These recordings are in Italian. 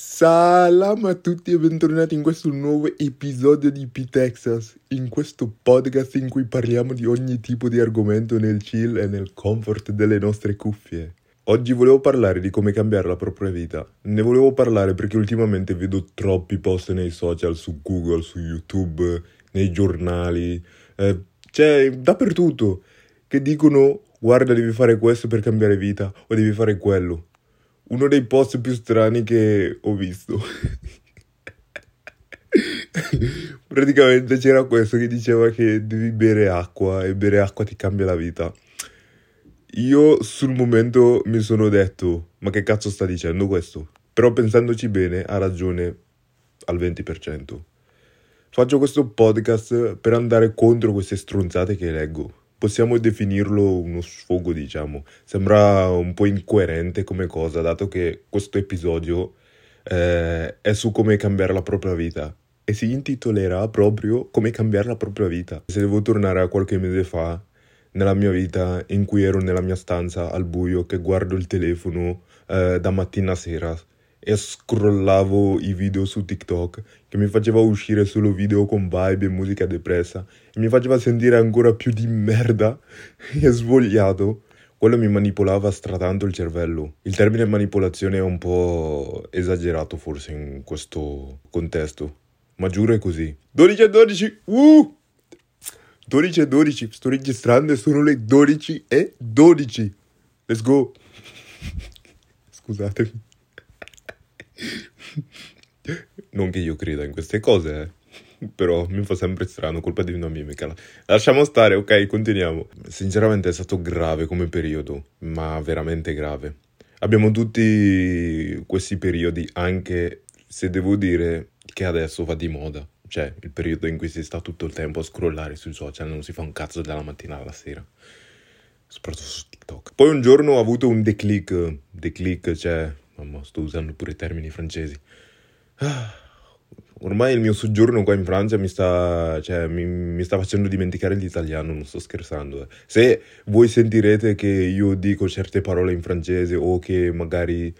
Salam a tutti e bentornati in questo nuovo episodio di P-Texas, in questo podcast in cui parliamo di ogni tipo di argomento nel chill e nel comfort delle nostre cuffie. Oggi volevo parlare di come cambiare la propria vita. Ne volevo parlare perché ultimamente vedo troppi post nei social, su Google, su YouTube, nei giornali, eh, cioè dappertutto, che dicono guarda devi fare questo per cambiare vita o devi fare quello uno dei post più strani che ho visto. Praticamente c'era questo che diceva che devi bere acqua e bere acqua ti cambia la vita. Io sul momento mi sono detto, ma che cazzo sta dicendo questo? Però pensandoci bene ha ragione al 20%. Faccio questo podcast per andare contro queste stronzate che leggo possiamo definirlo uno sfogo, diciamo. Sembra un po' incoerente come cosa, dato che questo episodio eh, è su come cambiare la propria vita e si intitolerà proprio come cambiare la propria vita. Se devo tornare a qualche mese fa, nella mia vita, in cui ero nella mia stanza al buio, che guardo il telefono eh, da mattina a sera e scrollavo i video su TikTok che mi faceva uscire solo video con vibe e musica depressa e mi faceva sentire ancora più di merda e svogliato. Quello mi manipolava stratanto il cervello. Il termine manipolazione è un po' esagerato forse in questo contesto, ma giuro è così. 12 e 12, uh! 12 e 12, sto registrando e sono le 12 e 12. Let's go. Scusatemi. Non che io creda in queste cose, eh. però mi fa sempre strano, colpa di una mimica. Lasciamo stare, ok, continuiamo. Sinceramente è stato grave come periodo, ma veramente grave. Abbiamo tutti questi periodi, anche se devo dire che adesso va di moda. Cioè, il periodo in cui si sta tutto il tempo a scrollare sui social, non si fa un cazzo dalla mattina alla sera. Soprattutto su TikTok. Poi un giorno ho avuto un declic, declic, cioè Mamma, sto usando pure i termini francesi. Ah, ormai il mio soggiorno qua in Francia mi sta, cioè, mi, mi sta facendo dimenticare l'italiano, non sto scherzando. Eh. Se voi sentirete che io dico certe parole in francese o che magari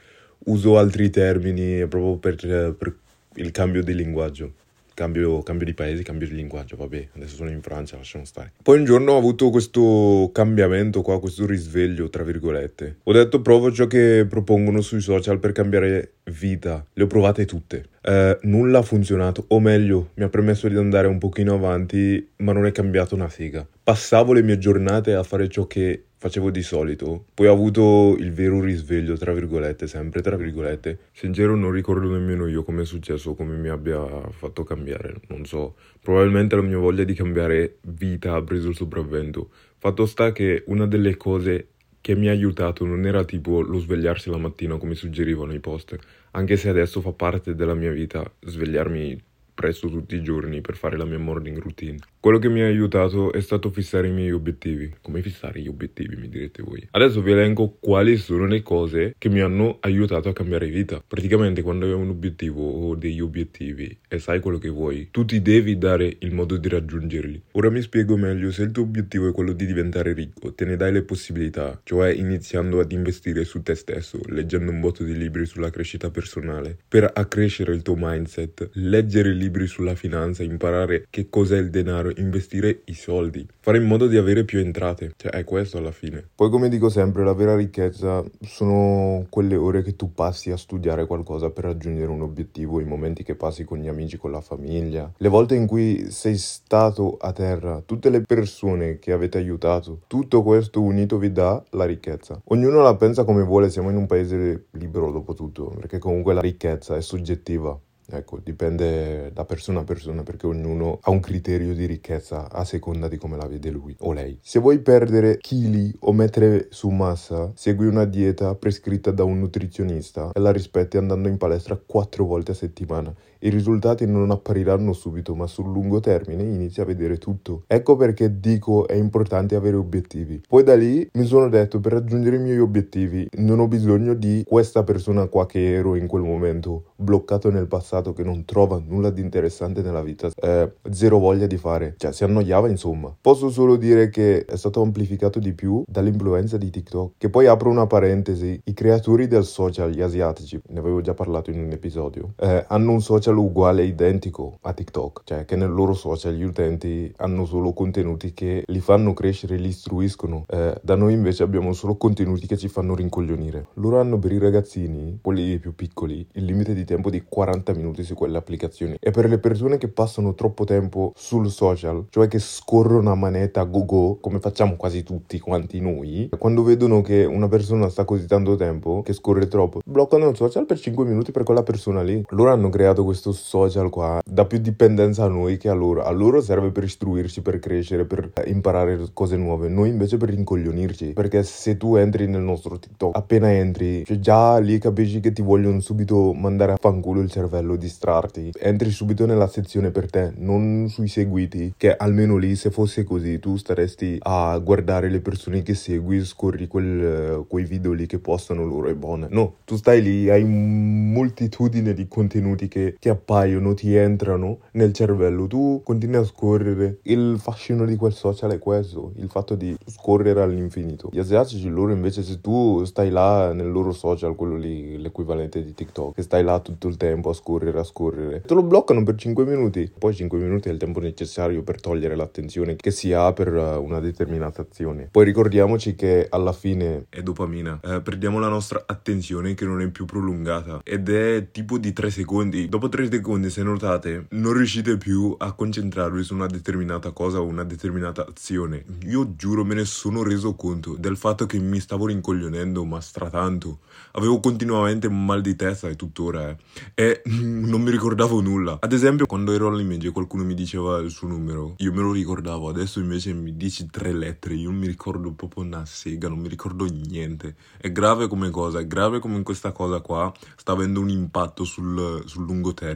uso altri termini proprio per, per il cambio di linguaggio. Cambio, cambio, di paese, cambio di linguaggio, vabbè, adesso sono in Francia, lasciamo stare. Poi un giorno ho avuto questo cambiamento qua, questo risveglio, tra virgolette. Ho detto provo ciò che propongono sui social per cambiare vita. Le ho provate tutte. Eh, nulla ha funzionato, o meglio, mi ha permesso di andare un pochino avanti, ma non è cambiato una figa. Passavo le mie giornate a fare ciò che facevo di solito. Poi ho avuto il vero risveglio, tra virgolette, sempre tra virgolette. Sincero non ricordo nemmeno io come è successo, come mi abbia fatto cambiare, non so. Probabilmente la mia voglia di cambiare vita ha preso il sopravvento. Fatto sta che una delle cose che mi ha aiutato non era tipo lo svegliarsi la mattina come suggerivano i post, anche se adesso fa parte della mia vita svegliarmi presto tutti i giorni per fare la mia morning routine. Quello che mi ha aiutato è stato fissare i miei obiettivi. Come fissare gli obiettivi, mi direte voi. Adesso vi elenco quali sono le cose che mi hanno aiutato a cambiare vita. Praticamente quando hai un obiettivo o degli obiettivi e sai quello che vuoi, tu ti devi dare il modo di raggiungerli. Ora mi spiego meglio, se il tuo obiettivo è quello di diventare ricco, te ne dai le possibilità, cioè iniziando ad investire su te stesso, leggendo un botto di libri sulla crescita personale, per accrescere il tuo mindset, leggere libri libri sulla finanza, imparare che cos'è il denaro, investire i soldi, fare in modo di avere più entrate. Cioè, è questo alla fine. Poi, come dico sempre, la vera ricchezza sono quelle ore che tu passi a studiare qualcosa per raggiungere un obiettivo, i momenti che passi con gli amici, con la famiglia, le volte in cui sei stato a terra, tutte le persone che avete aiutato. Tutto questo unito vi dà la ricchezza. Ognuno la pensa come vuole, siamo in un paese libero dopo tutto, perché comunque la ricchezza è soggettiva. Ecco, dipende da persona a persona perché ognuno ha un criterio di ricchezza a seconda di come la vede lui o lei. Se vuoi perdere chili o mettere su massa, segui una dieta prescritta da un nutrizionista e la rispetti andando in palestra quattro volte a settimana. I risultati non appariranno subito, ma sul lungo termine inizi a vedere tutto. Ecco perché dico è importante avere obiettivi. Poi da lì mi sono detto per raggiungere i miei obiettivi non ho bisogno di questa persona qua che ero in quel momento, bloccato nel passato che non trova nulla di interessante nella vita, eh, zero voglia di fare, cioè si annoiava insomma. Posso solo dire che è stato amplificato di più dall'influenza di TikTok, che poi apro una parentesi, i creatori del social, gli asiatici, ne avevo già parlato in un episodio, eh, hanno un social uguale, identico a TikTok, cioè che nel loro social gli utenti hanno solo contenuti che li fanno crescere, li istruiscono, eh, da noi invece abbiamo solo contenuti che ci fanno rincoglionire. Loro hanno per i ragazzini, quelli più piccoli, il limite di tempo di 40 minuti su quelle applicazioni e per le persone che passano troppo tempo sul social, cioè che scorrono a manetta go go, come facciamo quasi tutti quanti noi, quando vedono che una persona sta così tanto tempo, che scorre troppo, bloccano il social per 5 minuti per quella persona lì. Loro hanno creato questo social qua, da più dipendenza a noi che a loro. A loro serve per istruirci, per crescere, per imparare cose nuove. Noi invece per rincoglionirci. Perché se tu entri nel nostro TikTok, appena entri, cioè già lì capisci che ti vogliono subito mandare a fanculo il cervello, distrarti. Entri subito nella sezione per te, non sui seguiti, che almeno lì se fosse così tu staresti a guardare le persone che segui, scorri quel, quei video lì che postano loro e buona. No, tu stai lì, hai moltitudine di contenuti che, che appaiono, ti entrano nel cervello, tu continui a scorrere. Il fascino di quel social è questo, il fatto di scorrere all'infinito. Gli asiatici loro invece se tu stai là nel loro social, quello lì, l'equivalente di TikTok, che stai là tutto il tempo a scorrere, a scorrere, te lo bloccano per 5 minuti, poi 5 minuti è il tempo necessario per togliere l'attenzione che si ha per eh, una determinata azione. Poi ricordiamoci che alla fine è dopamina, eh, perdiamo la nostra attenzione che non è più prolungata ed è tipo di 3 secondi. Dopo 3 secondi, se notate, non riuscite più a concentrarvi su una determinata cosa o una determinata azione. Io giuro me ne sono reso conto del fatto che mi stavo rincoglionendo ma stratanto. Avevo continuamente mal di testa e tuttora eh. e non mi ricordavo nulla. Ad esempio, quando ero all'image qualcuno mi diceva il suo numero, io me lo ricordavo, adesso invece mi dici tre lettere, io non mi ricordo proprio una sega, non mi ricordo niente. È grave come cosa, è grave come questa cosa qua sta avendo un impatto sul, sul lungo termine.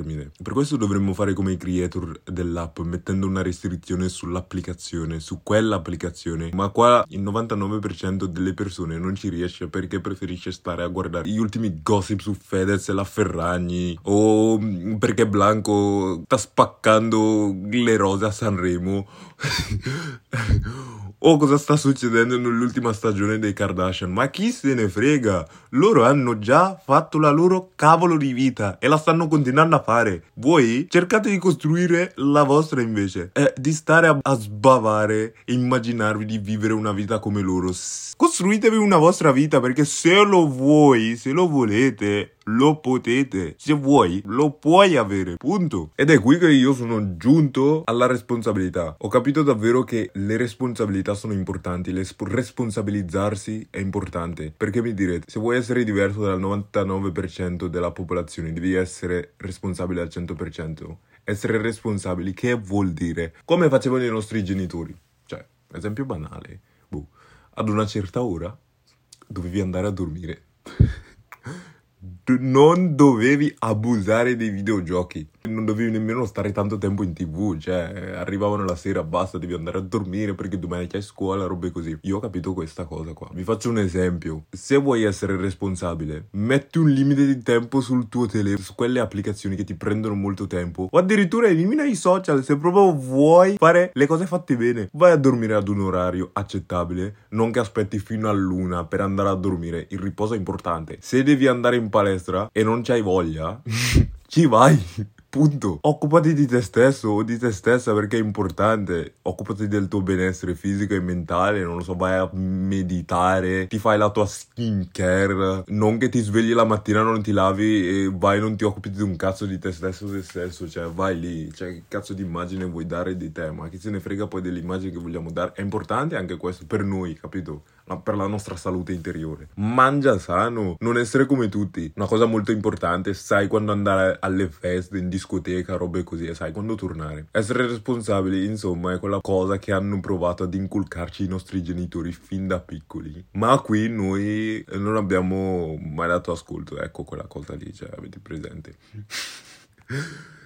Per questo dovremmo fare come i creator dell'app, mettendo una restrizione sull'applicazione, su quell'applicazione. Ma qua il 99% delle persone non ci riesce perché preferisce stare a guardare gli ultimi gossip su Fedez e la Ferragni o perché Blanco sta spaccando le rose a Sanremo o cosa sta succedendo nell'ultima stagione dei Kardashian. Ma chi se ne frega? Loro hanno già fatto la loro cavolo di vita e la stanno continuando a fare. Voi cercate di costruire la vostra invece. E di stare a, a sbavare e immaginarvi di vivere una vita come loro. Costruitevi una vostra vita perché se lo vuoi, se lo volete, lo potete. Se vuoi, lo puoi avere. Punto. Ed è qui che io sono giunto alla responsabilità. Ho capito davvero che le responsabilità sono importanti. Le sp- responsabilizzarsi è importante. Perché mi direte, se vuoi essere diverso dal 99% della popolazione, devi essere responsabile al 100%. Essere responsabili, che vuol dire? Come facevano i nostri genitori. Cioè, esempio banale. Boh. Ad una certa ora dovevi andare a dormire non dovevi abusare dei videogiochi. Non dovevi nemmeno stare tanto tempo in tv, cioè arrivavano la sera, basta, devi andare a dormire perché domani c'hai scuola, robe così. Io ho capito questa cosa qua. Vi faccio un esempio. Se vuoi essere responsabile, metti un limite di tempo sul tuo telefono, su quelle applicazioni che ti prendono molto tempo, o addirittura elimina i social se proprio vuoi fare le cose fatte bene. Vai a dormire ad un orario accettabile, non che aspetti fino a luna per andare a dormire. Il riposo è importante. Se devi andare in palestra e non c'hai voglia, ci vai. Punto. Occupati di te stesso o di te stessa perché è importante. Occupati del tuo benessere fisico e mentale. Non lo so, vai a meditare, ti fai la tua skincare. Non che ti svegli la mattina, non ti lavi e vai non ti occupi di un cazzo di te stesso te stesso. Cioè, vai lì. Cioè, che cazzo di immagine vuoi dare di te? Ma chi se ne frega poi dell'immagine che vogliamo dare? È importante anche questo per noi, capito? Per la nostra salute interiore. Mangia sano, non essere come tutti. Una cosa molto importante, sai quando andare alle feste, in discoteca, robe così, e sai quando tornare. Essere responsabili, insomma, è quella cosa che hanno provato ad inculcarci i nostri genitori fin da piccoli. Ma qui noi non abbiamo mai dato ascolto, ecco quella cosa lì, cioè avete presente.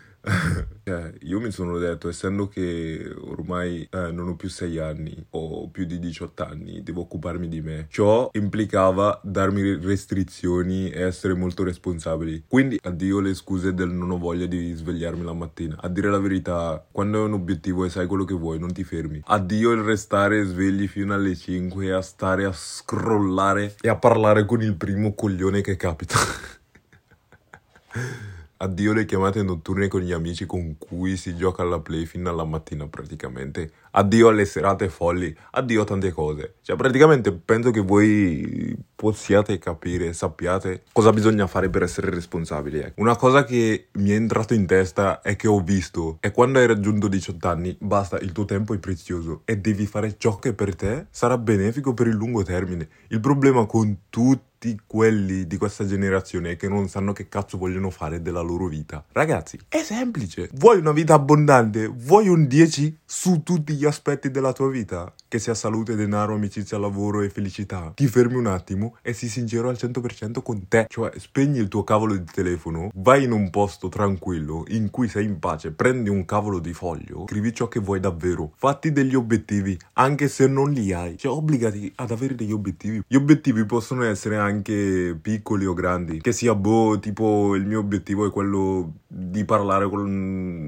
eh, io mi sono detto, essendo che ormai eh, non ho più 6 anni, ho più di 18 anni, devo occuparmi di me. Ciò implicava darmi restrizioni e essere molto responsabili. Quindi addio le scuse del non ho voglia di svegliarmi la mattina. A dire la verità, quando hai un obiettivo e sai quello che vuoi, non ti fermi. Addio il restare svegli fino alle 5 e a stare a scrollare e a parlare con il primo coglione che capita. Addio le chiamate notturne con gli amici con cui si gioca alla play fino alla mattina praticamente. Addio alle serate folli. Addio a tante cose. Cioè praticamente penso che voi possiate capire, sappiate cosa bisogna fare per essere responsabili. Ecco. Una cosa che mi è entrato in testa è che ho visto è quando hai raggiunto 18 anni, basta, il tuo tempo è prezioso e devi fare ciò che per te sarà benefico per il lungo termine. Il problema con tutti tutti quelli di questa generazione che non sanno che cazzo vogliono fare della loro vita. Ragazzi, è semplice. Vuoi una vita abbondante? Vuoi un 10 su tutti gli aspetti della tua vita? Che sia salute, denaro, amicizia, lavoro e felicità. Ti fermi un attimo e sii sincero al 100% con te. Cioè, spegni il tuo cavolo di telefono, vai in un posto tranquillo in cui sei in pace, prendi un cavolo di foglio, scrivi ciò che vuoi davvero. Fatti degli obiettivi, anche se non li hai. Cioè, obbligati ad avere degli obiettivi. Gli obiettivi possono essere anche piccoli o grandi. Che sia, boh, tipo il mio obiettivo è quello di parlare con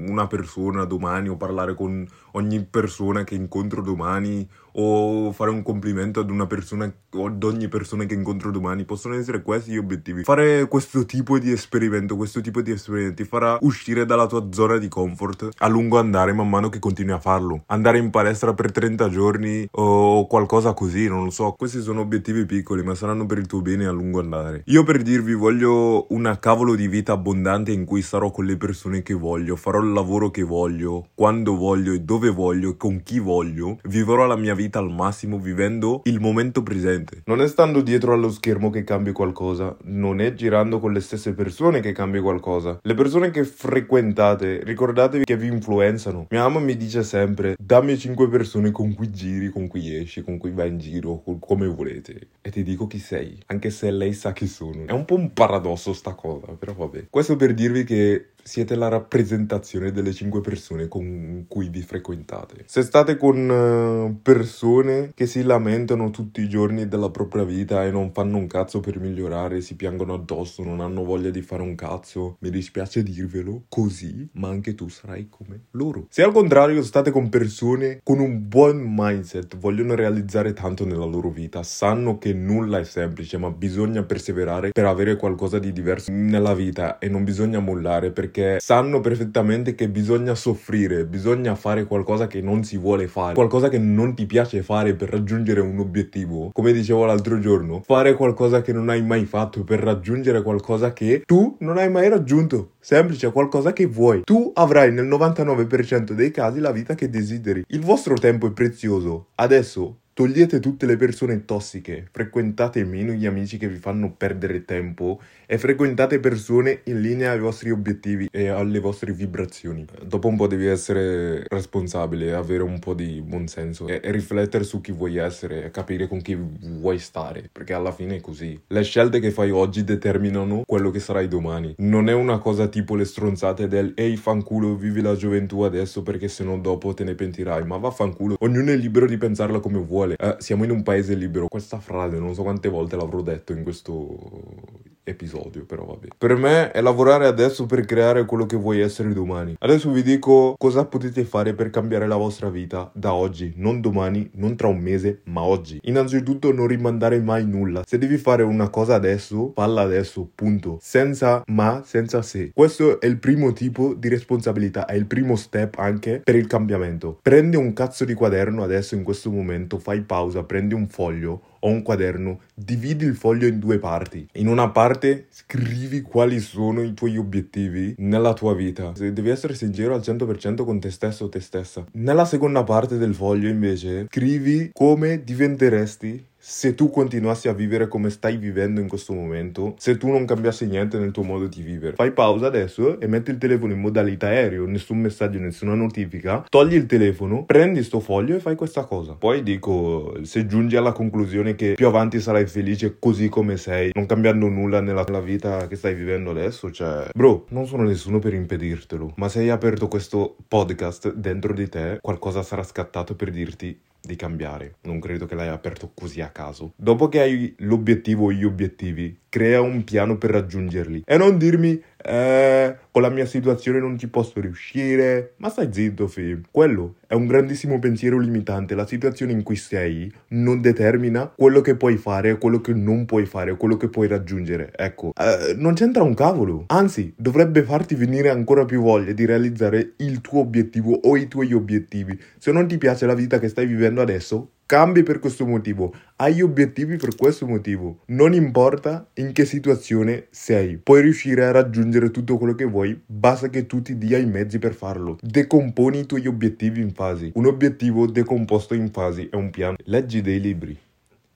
una persona domani o parlare con ogni persona che incontro domani o fare un complimento ad una persona o ad ogni persona che incontro domani. Possono essere questi gli obiettivi. Fare questo tipo di esperimento questo tipo di esperimenti farà uscire dalla tua zona di comfort a lungo andare man mano che continui a farlo. Andare in palestra per 30 giorni o qualcosa così non lo so. Questi sono obiettivi piccoli ma saranno per il tuo bene a lungo andare. Io per dirvi voglio una cavolo di vita abbondante in cui sarò con le persone che voglio farò il lavoro che voglio quando voglio e dove voglio con chi voglio vivrò la mia vita al massimo vivendo il momento presente. Non è stando dietro allo schermo che cambi qualcosa, non è girando con le stesse persone che cambi qualcosa. Le persone che frequentate, ricordatevi che vi influenzano. Mia mamma mi dice sempre, dammi 5 persone con cui giri, con cui esci, con cui vai in giro, come volete. E ti dico chi sei, anche se lei sa chi sono. È un po' un paradosso sta cosa, però vabbè. Questo per dirvi che siete la rappresentazione delle 5 persone con cui vi frequentate. Se state con eh, persone che si lamentano tutti i giorni della propria vita e non fanno un cazzo per migliorare, si piangono addosso, non hanno voglia di fare un cazzo, mi dispiace dirvelo così, ma anche tu sarai come loro. Se al contrario state con persone con un buon mindset, vogliono realizzare tanto nella loro vita, sanno che nulla è semplice, ma bisogna perseverare per avere qualcosa di diverso nella vita e non bisogna mollare perché perché sanno perfettamente che bisogna soffrire, bisogna fare qualcosa che non si vuole fare, qualcosa che non ti piace fare per raggiungere un obiettivo. Come dicevo l'altro giorno, fare qualcosa che non hai mai fatto per raggiungere qualcosa che tu non hai mai raggiunto. Semplice, qualcosa che vuoi. Tu avrai nel 99% dei casi la vita che desideri. Il vostro tempo è prezioso. Adesso Togliete tutte le persone tossiche, frequentate meno gli amici che vi fanno perdere tempo e frequentate persone in linea ai vostri obiettivi e alle vostre vibrazioni. Dopo un po' devi essere responsabile, avere un po' di buonsenso e, e riflettere su chi vuoi essere e capire con chi vuoi stare, perché alla fine è così. Le scelte che fai oggi determinano quello che sarai domani. Non è una cosa tipo le stronzate del ehi fanculo vivi la gioventù adesso perché sennò dopo te ne pentirai, ma vaffanculo. Ognuno è libero di pensarla come vuole. Eh, siamo in un paese libero. Questa frase non so quante volte l'avrò detto in questo episodio, però vabbè. Per me è lavorare adesso per creare quello che vuoi essere domani. Adesso vi dico cosa potete fare per cambiare la vostra vita da oggi, non domani, non tra un mese, ma oggi. Innanzitutto non rimandare mai nulla. Se devi fare una cosa adesso, falla adesso, punto. Senza ma, senza se. Questo è il primo tipo di responsabilità, è il primo step anche per il cambiamento. Prendi un cazzo di quaderno adesso in questo momento, fai pausa, prendi un foglio o un quaderno, dividi il foglio in due parti. In una parte scrivi quali sono i tuoi obiettivi nella tua vita. Devi essere sincero al 100% con te stesso o te stessa. Nella seconda parte del foglio invece scrivi come diventeresti se tu continuassi a vivere come stai vivendo in questo momento, se tu non cambiassi niente nel tuo modo di vivere. Fai pausa adesso e metti il telefono in modalità aereo, nessun messaggio, nessuna notifica, togli il telefono, prendi sto foglio e fai questa cosa. Poi dico, se giungi alla conclusione che più avanti sarai felice così come sei, non cambiando nulla nella, nella vita che stai vivendo adesso, cioè, bro, non sono nessuno per impedirtelo, ma se hai aperto questo podcast dentro di te, qualcosa sarà scattato per dirti di cambiare. Non credo che l'hai aperto così a caso. Dopo che hai l'obiettivo o gli obiettivi, crea un piano per raggiungerli. E non dirmi, eh, con la mia situazione non ci posso riuscire. Ma stai zitto, fi. Quello è un grandissimo pensiero limitante. La situazione in cui sei non determina quello che puoi fare, quello che non puoi fare, quello che puoi raggiungere. Ecco, eh, non c'entra un cavolo. Anzi, dovrebbe farti venire ancora più voglia di realizzare il tuo obiettivo o i tuoi obiettivi. Se non ti piace la vita che stai vivendo adesso, cambi per questo motivo, hai obiettivi per questo motivo. Non importa in che situazione sei, puoi riuscire a raggiungere tutto quello che vuoi, basta che tu ti dia i mezzi per farlo. Decomponi i tuoi obiettivi in fasi. Un obiettivo decomposto in fasi è un piano. Leggi dei libri.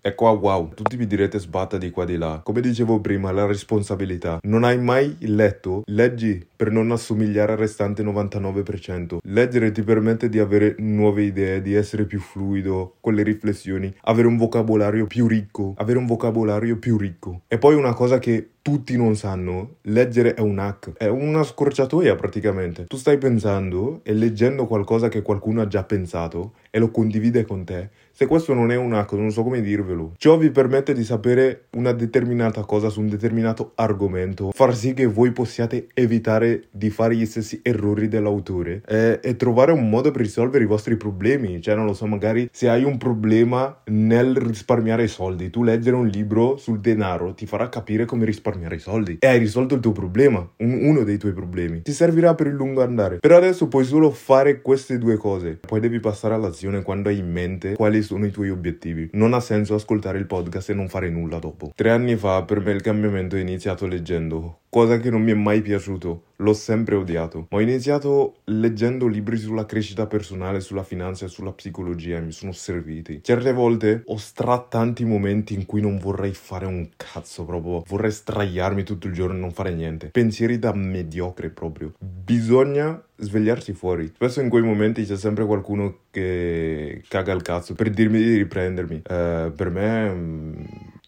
E qua wow, tutti vi direte sbatta di qua di là. Come dicevo prima, la responsabilità. Non hai mai letto? Leggi per non assomigliare al restante 99%. Leggere ti permette di avere nuove idee, di essere più fluido con le riflessioni, avere un vocabolario più ricco, avere un vocabolario più ricco. E poi una cosa che tutti non sanno, leggere è un hack, è una scorciatoia praticamente. Tu stai pensando e leggendo qualcosa che qualcuno ha già pensato e lo condivide con te. Se questo non è un hack, non so come dirvelo. Ciò vi permette di sapere una determinata cosa su un determinato argomento, far sì che voi possiate evitare di fare gli stessi errori dell'autore e, e trovare un modo per risolvere i vostri problemi. Cioè, non lo so, magari se hai un problema nel risparmiare soldi, tu leggere un libro sul denaro ti farà capire come risparmiare i soldi e hai risolto il tuo problema, un, uno dei tuoi problemi. Ti servirà per il lungo andare. Per adesso puoi solo fare queste due cose, poi devi passare all'azione quando hai in mente quali sono i tuoi obiettivi. Non ha senso ascoltare il podcast e non fare nulla dopo. Tre anni fa per me il cambiamento è iniziato leggendo cosa che non mi è mai piaciuto, l'ho sempre odiato. Ma ho iniziato leggendo libri sulla crescita personale, sulla finanza e sulla psicologia e mi sono serviti. Certe volte ho tanti momenti in cui non vorrei fare un cazzo proprio, vorrei straiarmi tutto il giorno e non fare niente. Pensieri da mediocre proprio. Bisogna svegliarsi fuori. Spesso in quei momenti c'è sempre qualcuno che caga il cazzo per dirmi di riprendermi. Eh, per me mm,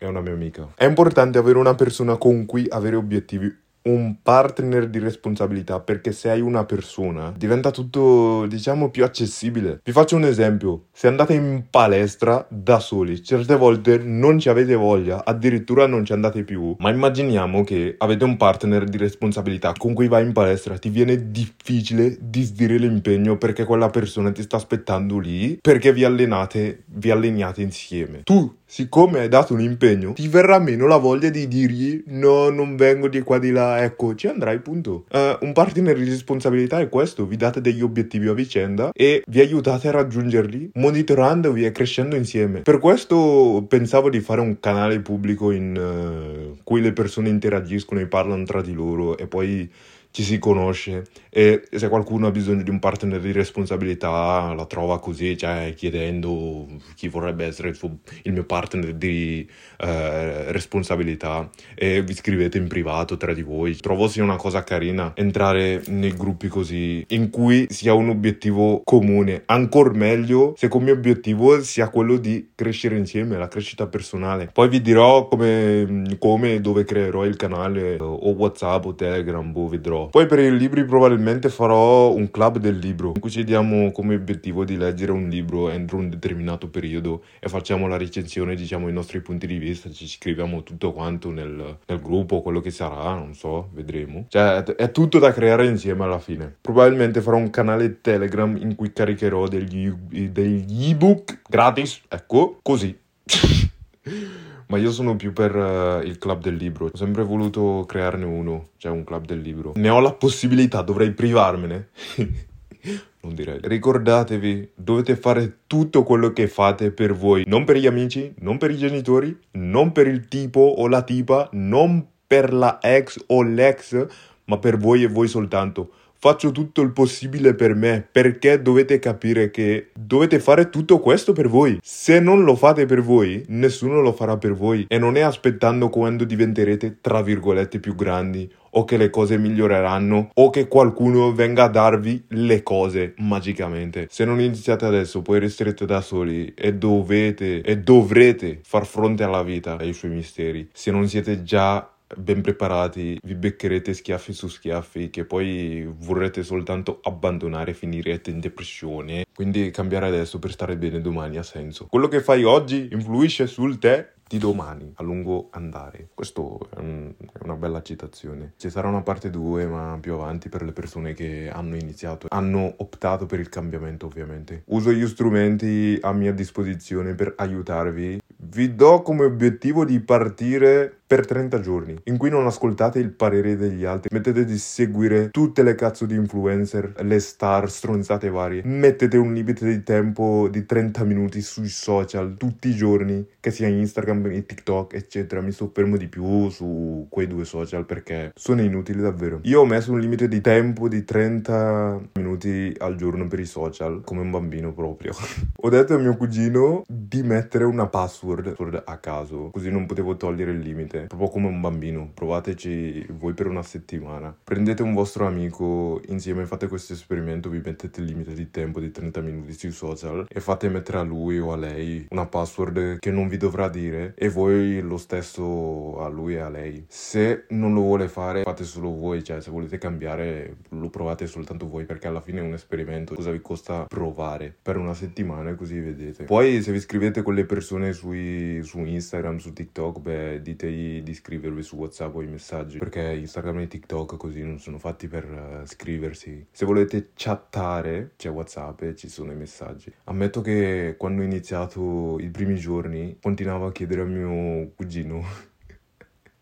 è una mia amica. È importante avere una persona con cui avere obiettivi un partner di responsabilità perché se hai una persona diventa tutto diciamo più accessibile. Vi faccio un esempio. Se andate in palestra da soli certe volte non ci avete voglia addirittura non ci andate più. Ma immaginiamo che avete un partner di responsabilità con cui vai in palestra ti viene difficile disdire l'impegno perché quella persona ti sta aspettando lì perché vi allenate vi alleniate insieme. Tu siccome hai dato un impegno, ti verrà meno la voglia di dirgli no, non vengo di qua di là, ecco, ci andrai, punto. Uh, un partner di responsabilità è questo, vi date degli obiettivi a vicenda e vi aiutate a raggiungerli monitorandovi e crescendo insieme. Per questo pensavo di fare un canale pubblico in uh, cui le persone interagiscono e parlano tra di loro e poi ci si conosce e se qualcuno ha bisogno di un partner di responsabilità la trova così, cioè chiedendo chi vorrebbe essere il, suo, il mio partner di eh, responsabilità e vi scrivete in privato tra di voi. Trovo sia una cosa carina entrare nei gruppi così in cui si ha un obiettivo comune. Ancora meglio se come obiettivo sia quello di crescere insieme, la crescita personale. Poi vi dirò come, e dove creerò il canale o WhatsApp o Telegram, boh, vedrò poi per i libri probabilmente farò un club del libro, in cui ci diamo come obiettivo di leggere un libro entro un determinato periodo e facciamo la recensione, diciamo i nostri punti di vista, ci scriviamo tutto quanto nel, nel gruppo, quello che sarà, non so, vedremo. Cioè è tutto da creare insieme alla fine. Probabilmente farò un canale Telegram in cui caricherò degli, degli ebook gratis, ecco, così. ma io sono più per uh, il club del libro. Ho sempre voluto crearne uno, cioè un club del libro. Ne ho la possibilità, dovrei privarmene. non direi. Ricordatevi, dovete fare tutto quello che fate per voi, non per gli amici, non per i genitori, non per il tipo o la tipa, non per la ex o l'ex, ma per voi e voi soltanto. Faccio tutto il possibile per me perché dovete capire che dovete fare tutto questo per voi. Se non lo fate per voi, nessuno lo farà per voi e non è aspettando quando diventerete tra virgolette più grandi o che le cose miglioreranno o che qualcuno venga a darvi le cose magicamente. Se non iniziate adesso, poi resterete da soli e dovete e dovrete far fronte alla vita e ai suoi misteri. Se non siete già ben preparati, vi beccherete schiaffi su schiaffi che poi vorrete soltanto abbandonare, finirete in depressione. Quindi cambiare adesso per stare bene domani ha senso. Quello che fai oggi influisce sul te di domani a lungo andare. Questo è, un, è, una bella citazione. Ci sarà una parte 2, ma più avanti per le persone che hanno iniziato, hanno optato per il cambiamento, ovviamente. Uso gli strumenti a mia disposizione per aiutarvi. Vi do come obiettivo di partire per 30 giorni, in cui non ascoltate il parere degli altri, mettete di seguire tutte le cazzo di influencer, le star, stronzate varie, mettete un limite di tempo di 30 minuti sui social tutti i giorni, che sia Instagram, TikTok, eccetera. Mi soffermo di più su quei due social perché sono inutili davvero. Io ho messo un limite di tempo di 30 minuti al giorno per i social, come un bambino proprio. ho detto a mio cugino di mettere una password a caso, così non potevo togliere il limite proprio come un bambino. Provateci voi per una settimana. Prendete un vostro amico, insieme fate questo esperimento, vi mettete il limite di tempo di 30 minuti sui social e fate mettere a lui o a lei una password che non vi dovrà dire e voi lo stesso a lui e a lei. Se non lo vuole fare, fate solo voi, cioè se volete cambiare lo provate soltanto voi perché alla fine è un esperimento. Cosa vi costa provare per una settimana e così vedete. Poi se vi scrivete con le persone sui, su Instagram, su TikTok, beh, ditegli di, scrivervi su WhatsApp o i messaggi, perché Instagram e TikTok così non sono fatti per uh, scriversi. Se volete chattare, c'è WhatsApp e ci sono i messaggi. Ammetto che quando ho iniziato i primi giorni, continuavo a chiedere al mio cugino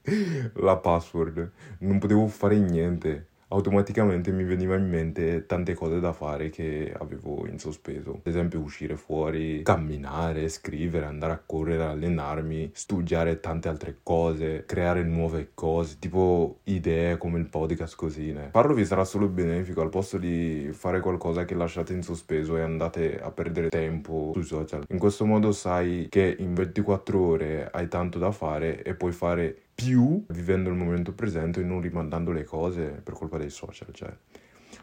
la password. Non potevo fare niente automaticamente mi veniva in mente tante cose da fare che avevo in sospeso. Ad esempio uscire fuori, camminare, scrivere, andare a correre, allenarmi, studiare tante altre cose, creare nuove cose, tipo idee come il podcast così. Né? Farlo vi sarà solo benefico al posto di fare qualcosa che lasciate in sospeso e andate a perdere tempo sui social. In questo modo sai che in 24 ore hai tanto da fare e puoi fare più vivendo il momento presente e non rimandando le cose per colpa dei social, cioè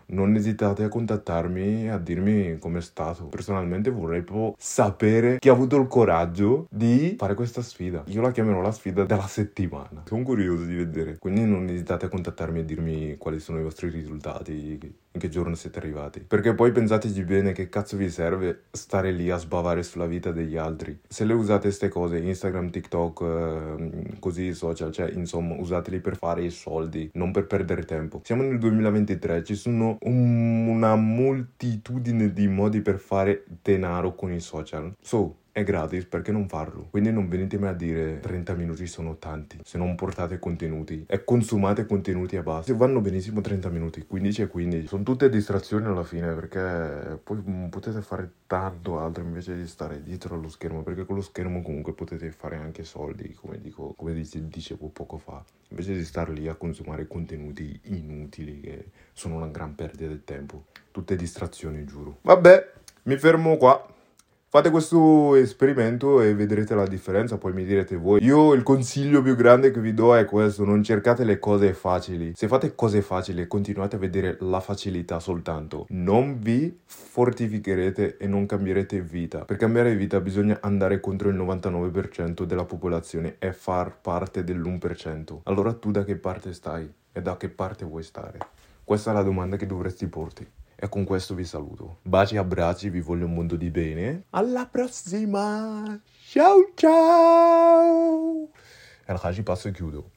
non esitate a contattarmi e a dirmi com'è stato. Personalmente vorrei proprio sapere chi ha avuto il coraggio di fare questa sfida. Io la chiamerò la sfida della settimana. Sono curioso di vedere. Quindi non esitate a contattarmi e dirmi quali sono i vostri risultati, in che giorno siete arrivati. Perché poi pensateci bene che cazzo vi serve stare lì a sbavare sulla vita degli altri. Se le usate queste cose, Instagram, TikTok, eh, così social, cioè insomma usateli per fare i soldi, non per perdere tempo. Siamo nel 2023, ci sono un, una moltitudine di modi per fare denaro con i social. So, è gratis, perché non farlo? Quindi non venitemi a dire 30 minuti sono tanti, se non portate contenuti e consumate contenuti a base. Vanno benissimo 30 minuti, 15 e 15. Sono tutte distrazioni alla fine perché poi potete fare tanto altro invece di stare dietro allo schermo, perché con lo schermo comunque potete fare anche soldi, come, dico, come dicevo poco fa, invece di stare lì a consumare contenuti inutili che sono una gran perdita del tempo. Tutte distrazioni, giuro. Vabbè, mi fermo qua. Fate questo esperimento e vedrete la differenza, poi mi direte voi. Io il consiglio più grande che vi do è questo, non cercate le cose facili. Se fate cose facili continuate a vedere la facilità soltanto. Non vi fortificherete e non cambierete vita. Per cambiare vita bisogna andare contro il 99% della popolazione e far parte dell'1%. Allora tu da che parte stai e da che parte vuoi stare? Questa è la domanda che dovresti porti. E con questo vi saluto. Baci e abbracci, vi voglio un mondo di bene. Alla prossima! Ciao ciao! E la passo e chiudo.